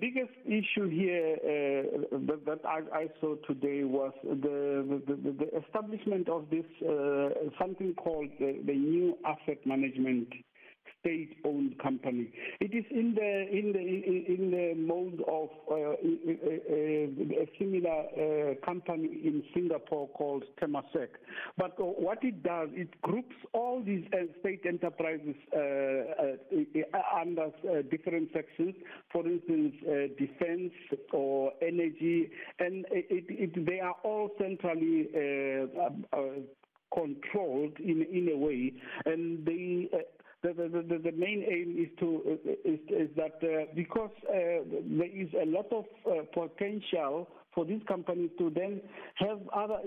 biggest issue here uh, that, that I, I, saw today was the, the, the establishment of this uh, something called the, the new asset management state-owned company. It is in the in the in the mode of uh, a, a, similar uh, company in Singapore called Temasek. But what it does, it groups all these uh, state enterprises uh, uh, under uh, different sections. For instance, defense or energy, and it, it, they are all centrally controlled in in a way, and they the, the, the, main aim is to is, is that uh, because uh, there is a lot of uh, potential for these companies to then have other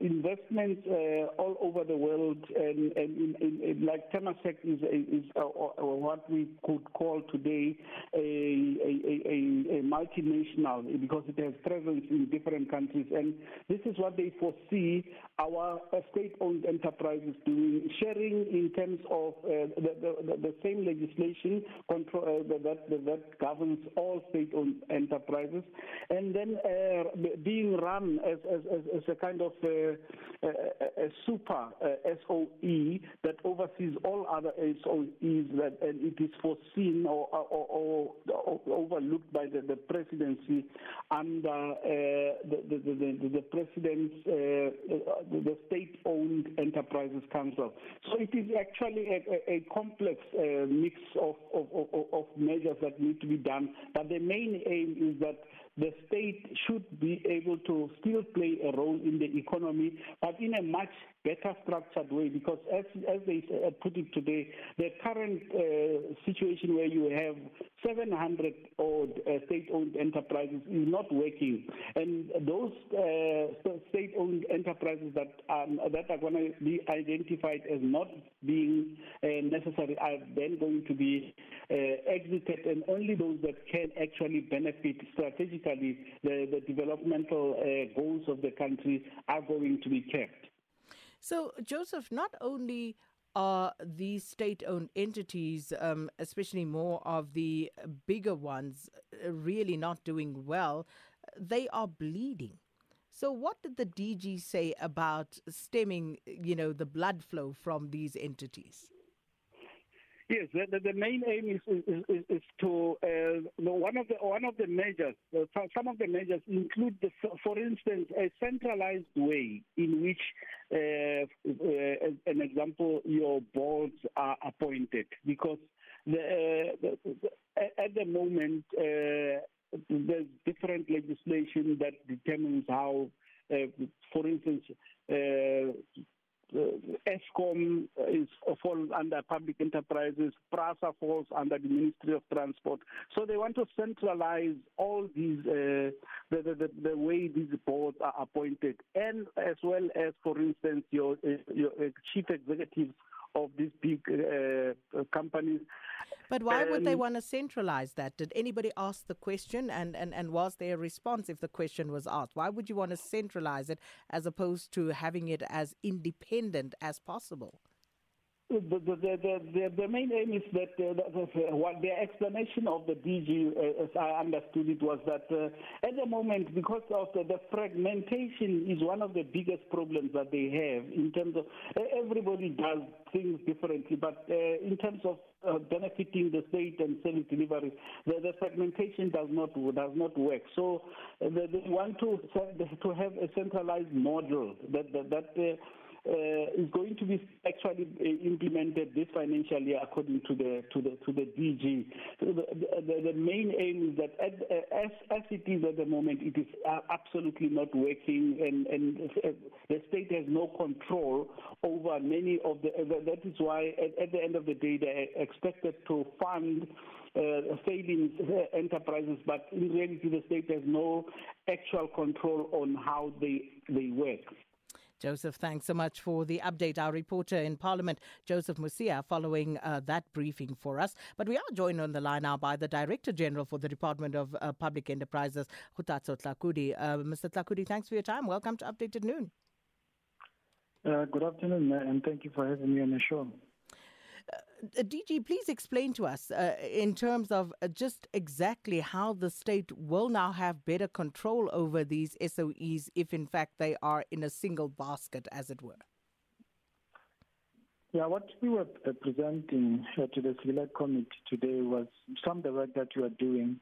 investments uh, all over the world, and, and in, in, in, like Temasek is, is uh, what we could call today a, a, a, a, multinational because it has presence in different countries, and this is what they foresee our state-owned enterprises doing, sharing in terms of uh, the, the, the, same legislation control, uh, that, that governs all state-owned enterprises, and then uh, being run as, as, as, a kind of a, a, a super uh, SOE that oversees all other SOEs that, and it is foreseen or, or, or, or overlooked by the, the presidency under uh, the, the, the, the, president's uh, the state-owned enterprises council. So it is actually a, a complex uh, mix of, of, of, of measures that need to be done. But the main aim is that the state should be able to still play a role in the economy, but in a much better structured way because as, as they put it today, the current uh, situation where you have 700 odd uh, state-owned enterprises is not working. And those uh, state-owned enterprises that are, that are going to be identified as not being uh, necessary are then going to be uh, exited and only those that can actually benefit strategically the, the developmental uh, goals of the country are going to be kept. So, Joseph, not only are these state owned entities, um, especially more of the bigger ones, uh, really not doing well, they are bleeding. So, what did the DG say about stemming, you know, the blood flow from these entities? Yes, the, the, main aim is is, is, is to uh, one of the one of the measures. Uh, some of the measures include, the, for instance, a centralized way in which, uh, an example, your boards are appointed. Because the, uh, the, at the moment, uh, there's different legislation that determines how, for instance uh, Eskom is falls under public enterprises, PRASA falls under the Ministry of Transport. So they want to centralize all these, uh, the, the, the, way these boards are appointed, and as well as, for instance, your, your uh, chief executives of these big uh, companies. But why would they want to centralize that? Did anybody ask the question and, and, and was there a response if the question was asked? Why would you want to centralize it as opposed to having it as independent as possible? The, the, the, the, main aim is that uh, the, what the explanation of the DG, uh, as I understood it, was that uh, at the moment, because of the, fragmentation, is one of the biggest problems that they have in terms of everybody does things differently, but uh, in terms of uh, benefiting the state and service delivery, the, the, fragmentation does not does not work. So uh, they, they want to to have a centralized model that that. that uh, is going to be actually uh, implemented this financial year according to the to the to the DG. So the, the, the, main aim is that as, as, as it is at the moment, it is absolutely not working, and and the state has no control over many of the. That is why at, at the end of the day, they are expected to fund. Uh, failing uh, enterprises, but in reality, the state has no actual control on how they they work. Joseph, thanks so much for the update. Our reporter in Parliament, Joseph Musia, following uh, that briefing for us. But we are joined on the line now by the Director General for the Department of uh, Public Enterprises, Kgothatso Tlhakudi. Uh, Mr. Tlhakudi, thanks for your time. Welcome to Updated Noon. Uh, good afternoon, and thank you for having me on the show. Uh, DG, please explain to us uh, in terms of uh, just exactly how the state will now have better control over these SOEs if, in fact, they are in a single basket, as it were. Yeah, what we were uh, presenting to the Select Committee today was some of the work that we are doing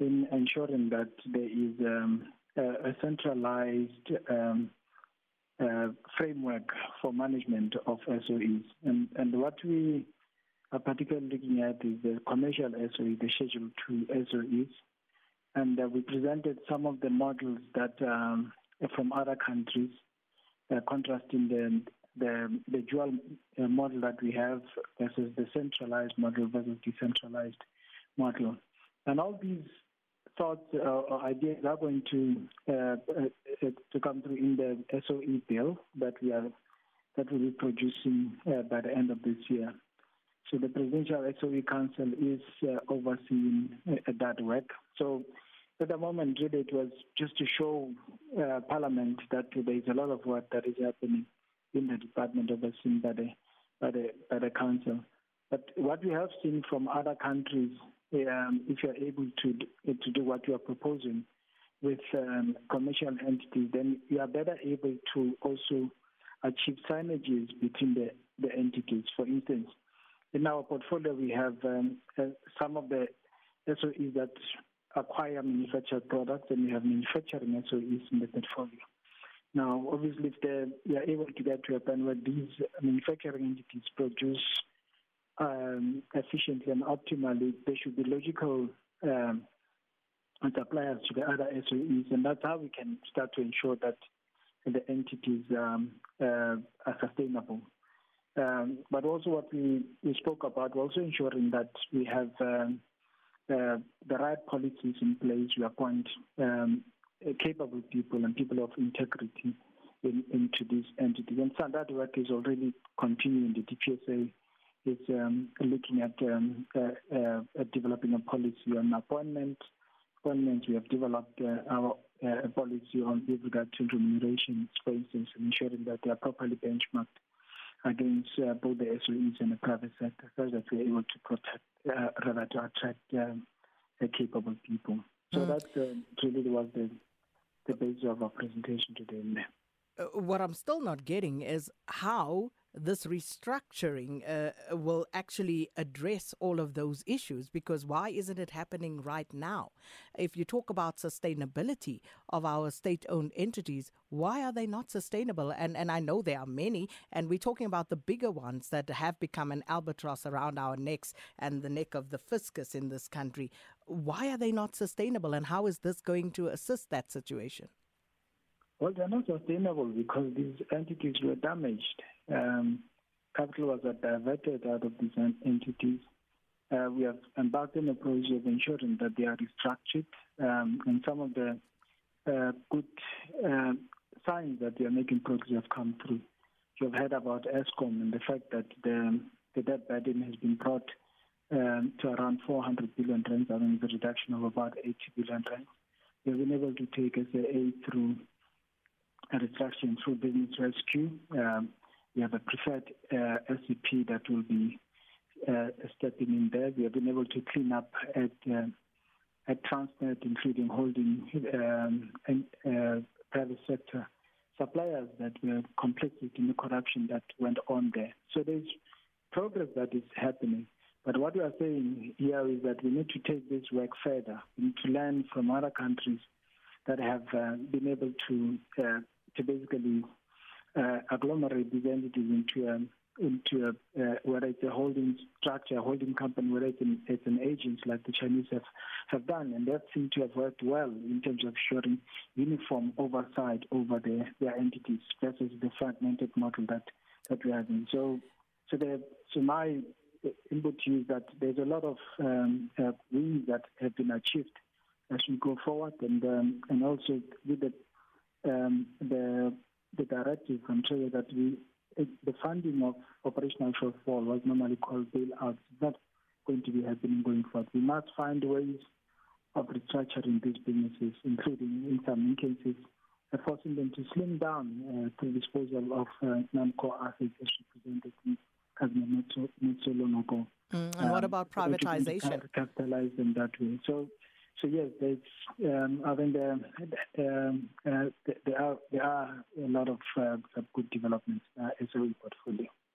in ensuring that there is um, a, a, centralized um, uh, framework for management of SOEs. And, and what we are particularly looking at is the commercial SOE, the Schedule 2 SOEs. And uh, we presented some of the models that um, from other countries, uh, contrasting the, the, the dual uh, model that we have versus the centralized model versus decentralized model. And all these thoughts uh, or ideas are going to uh, uh, to come through in the SOE bill that we are that we'll be producing by the end of this year. So the Presidential SOE Council is overseeing that work. So at the moment, really, it was just to show uh, Parliament that there is a lot of work that is happening in the department overseen by the by the by the council. But what we have seen from other countries um, if you're able to to do what you are proposing with um, commercial entities, then you are better able to also achieve synergies between the, the entities. For instance, in our portfolio, we have um, uh, some of the SOEs that acquire manufactured products, and we have manufacturing SOEs in the portfolio. Now, obviously, if we are able to get to a point where these manufacturing entities produce um, efficiently and optimally, there should be logical um, suppliers to the other SOEs, and that's how we can start to ensure that the entities um, uh, are sustainable. Um, but also, what we, we spoke about, also ensuring that we have um, uh, the right policies in place. We appoint um, capable people and people of integrity in, into these entities. And so that work is already continuing. The DPSA is um, looking at um, uh, uh, developing a policy on appointment. Appointments, we have developed uh, our uh, policy on with regard to remuneration, for instance, ensuring that they are properly benchmarked against uh, both the SOEs and the private sector, so that we're able to protect, uh, rather to attract um, capable people. So mm. that really was the the basis of our presentation today. what I'm still not getting is how this restructuring uh, will actually address all of those issues because why isn't it happening right now? If you talk about sustainability of our state owned entities, why are they not sustainable? And, and I know there are many, and we're talking about the bigger ones that have become an albatross around our necks and the neck of the fiscus in this country. Why are they not sustainable, and how is this going to assist that situation? Well, they're not sustainable because these entities were damaged. Um, capital was diverted out of these entities. Uh, we have embarked on a process of ensuring that they are restructured, um, and some of the uh, good uh, signs that they are making progress have come through. You have heard about Eskom and the fact that the, the debt burden has been brought um, to around 400 billion rand, I mean, the reduction of about 80 billion rand. We have been able to take SAA through a restructuring through business rescue. Um, we have a preferred uh, SEP that will be uh, stepping in there. We have been able to clean up at uh, at Transnet, including holding um, and uh, private sector suppliers that were complicit in the corruption that went on there. So there's progress that is happening. But what we are saying here is that we need to take this work further. We need to learn from other countries that have uh, been able to uh, to basically uh, agglomerate these entities into a, into a, uh, whether it's a holding structure, a holding company, whether it's an, it's an agency like the Chinese have, have done. And that seems to have worked well in terms of ensuring uniform oversight over their, their entities versus the fragmented model that, that we have. having. So, so, the, so my input is that there's a lot of um, uh, wins that have been achieved as we go forward, and um, and also with the um, the the directive from Treasury that we the funding of operational shortfall was normally called bailouts. It's not going to be happening going forward. We must find ways of restructuring these businesses, including in some cases forcing them to slim down uh, through disposal of uh, non-core assets as represented in not so, not so long ago. Mm, and what um, about privatization? Capitalized in that way. So, so yes, um, I think there, um, uh, there are there are a lot of uh, good developments in our SOE portfolio.